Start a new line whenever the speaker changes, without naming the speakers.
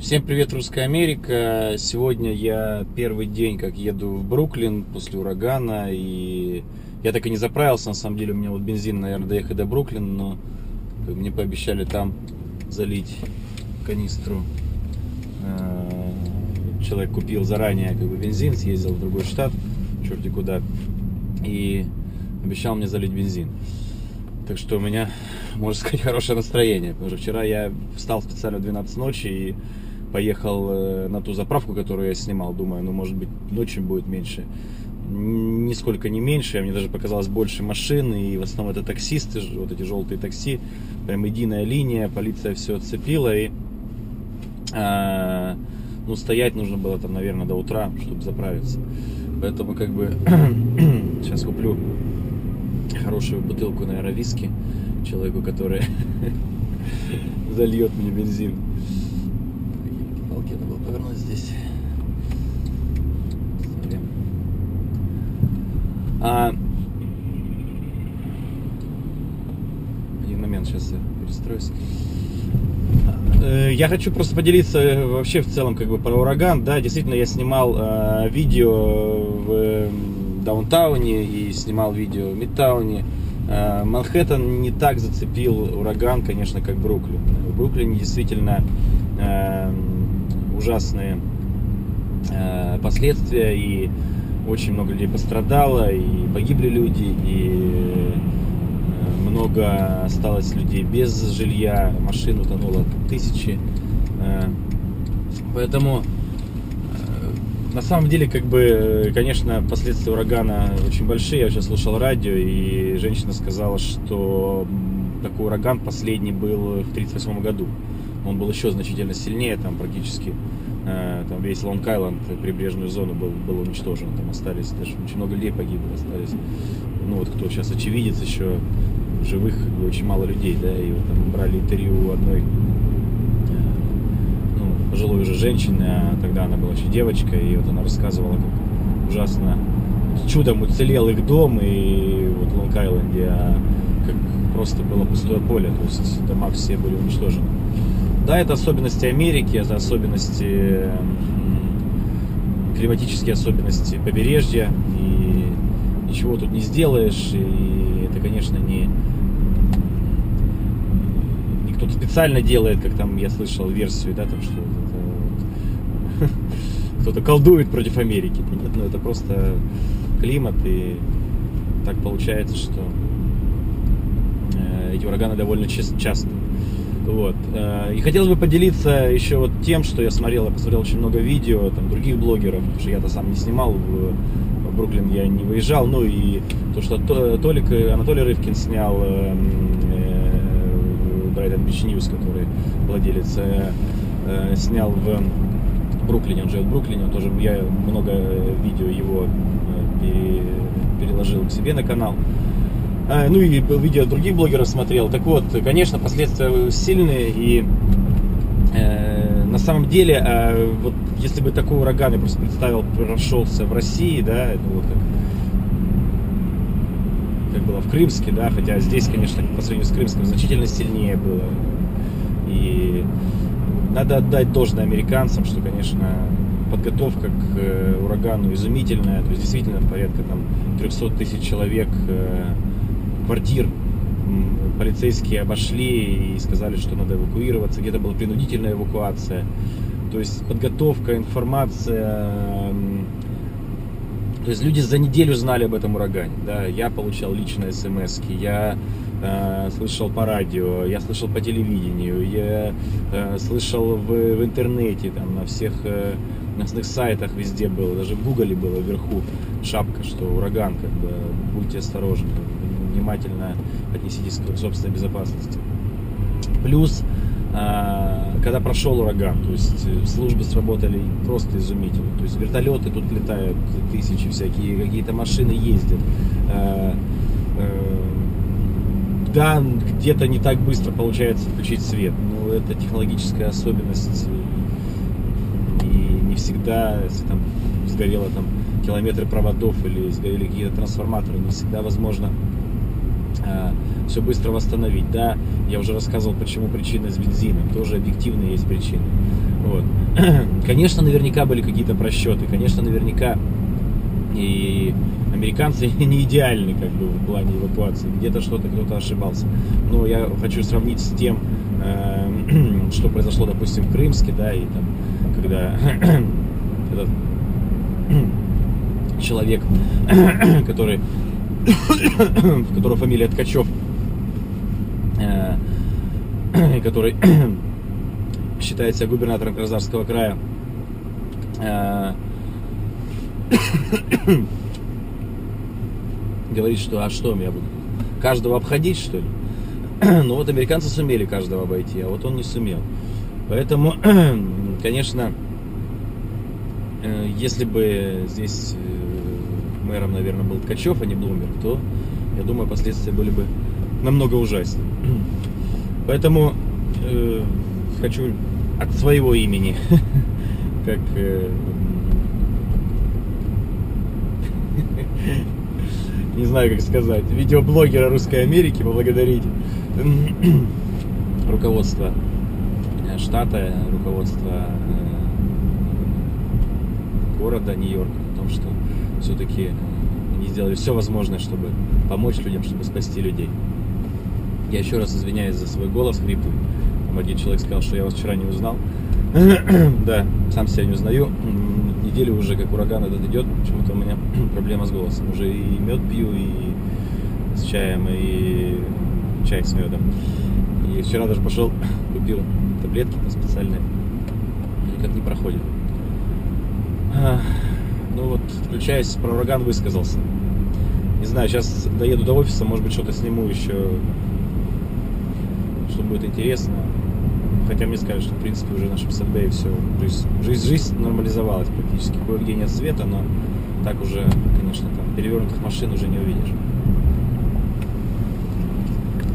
Всем привет, Русская Америка. Сегодня я первый день, как еду в Бруклин после урагана. И я так и не заправился. На самом деле у меня вот бензин, наверное, доехать до Бруклина. Но мне пообещали там залить канистру. Э, человек купил заранее как бы бензин, съездил в другой штат, черти куда. И обещал мне залить бензин. Так что у меня, можно сказать, хорошее настроение. Потому что вчера я встал специально в 12 ночи и поехал э, на ту заправку, которую я снимал, думаю, ну, может быть, ночью будет меньше. Нисколько не меньше, мне даже показалось больше машин, и в основном это таксисты, вот эти желтые такси, прям единая линия, полиция все отцепила, и а, ну, стоять нужно было там, наверное, до утра, чтобы заправиться. Поэтому, как бы, сейчас куплю хорошую бутылку, наверное, виски человеку, который зальет мне бензин повернуть здесь. А... Один момент, сейчас я перестроюсь. Э, я хочу просто поделиться э, вообще в целом как бы про ураган. Да, действительно, я снимал э, видео в э, даунтауне и снимал видео в мидтауне. Э, Манхэттен не так зацепил ураган, конечно, как Бруклин. В Бруклине действительно э, ужасные э, последствия, и очень много людей пострадало, и погибли люди, и э, много осталось людей без жилья, машин утонуло тысячи. Э, поэтому э, на самом деле, как бы, конечно, последствия урагана очень большие. Я сейчас слушал радио, и женщина сказала, что такой ураган последний был в 1938 году он был еще значительно сильнее, там практически э, там весь Лонг-Айленд, прибрежную зону был, был уничтожен, там остались, даже очень много людей погибло, остались, ну вот кто сейчас очевидец еще, живых очень мало людей, да, и вот там брали интервью у одной э, ну, пожилой уже женщины, а тогда она была еще девочка, и вот она рассказывала, как ужасно чудом уцелел их дом, и вот Лонг-Айленде, а как просто было пустое поле, то есть дома все были уничтожены. Да, это особенности Америки, это особенности, климатические особенности побережья, и ничего тут не сделаешь, и это, конечно, не, не кто-то специально делает, как там я слышал версию, да, там что вот, кто-то колдует против Америки. Нет, ну это просто климат, и так получается, что э, эти ураганы довольно часто. Вот. Э, и хотелось бы поделиться еще вот тем, что я смотрел, я посмотрел очень много видео там, других блогеров, потому что я-то сам не снимал, в, в Бруклин я не выезжал, ну и то, что Толик, Анатолий Рывкин снял э, Brighton Beach News, который владелец, э, э, снял в Бруклине, он живет в Бруклине, он тоже, я много видео его э, переложил к себе на канал. А, ну и видео других блогеров смотрел. Так вот, конечно, последствия сильные и э, на самом деле, э, вот если бы такой ураган, я просто представил, прошелся в России, да, ну вот как, как было в Крымске, да, хотя здесь, конечно, по сравнению с Крымским значительно сильнее было. И надо отдать должное американцам, что, конечно, подготовка к э, урагану изумительная, то есть действительно порядка там 300 тысяч человек э, квартир полицейские обошли и сказали, что надо эвакуироваться. Где-то была принудительная эвакуация. То есть подготовка, информация. То есть люди за неделю знали об этом урагане. Да? Я получал лично смс я э, слышал по радио, я слышал по телевидению, я э, слышал в, в интернете, там, на всех э, на сайтах везде было, даже в гугле было вверху шапка, что ураган, как бы, будьте осторожны внимательно отнеситесь к собственной безопасности. Плюс, а, когда прошел ураган, то есть э, службы сработали просто изумительно. То есть вертолеты тут летают тысячи всякие, какие-то машины ездят. А, да, где-то не так быстро получается включить свет, но это технологическая особенность. И не всегда, если там сгорело там километры проводов или сгорели какие-то трансформаторы, не всегда возможно все быстро восстановить. Да, я уже рассказывал, почему причина с бензином. Тоже объективные есть причины. Вот. Конечно, наверняка были какие-то просчеты. Конечно, наверняка и американцы не идеальны как бы в плане эвакуации. Где-то что-то кто-то ошибался. Но я хочу сравнить с тем, э, что произошло, допустим, в Крымске, да, и там, когда этот человек, который, в которого фамилия Ткачев, э, который считает себя губернатором Краснодарского края, э, говорит, что а что я буду каждого обходить, что ли? ну вот американцы сумели каждого обойти, а вот он не сумел. Поэтому, конечно, э, если бы здесь мэром, наверное, был Ткачев, а не Блумберг, то, я думаю, последствия были бы намного ужаснее. Поэтому э, хочу от своего имени, как э, не знаю, как сказать, видеоблогера Русской Америки поблагодарить руководство э, штата, руководство э, города Нью-Йорка о том, что все-таки они сделали все возможное, чтобы помочь людям, чтобы спасти людей. Я еще раз извиняюсь за свой голос хриплый. Там один человек сказал, что я вас вчера не узнал. да, сам себя не узнаю неделю уже, как ураган этот идет, почему-то у меня проблема с голосом. Уже и мед пью, и с чаем, и чай с медом. И вчера даже пошел, купил таблетки специальные. Никак не проходит. Ну вот, включаясь, про ураган высказался. Не знаю, сейчас доеду до офиса, может быть, что-то сниму еще, что будет интересно. Хотя мне скажут, что в принципе уже в нашем Садбее все, жизнь, жизнь, жизнь нормализовалась практически. Кое-где нет света, но так уже, конечно, там перевернутых машин уже не увидишь.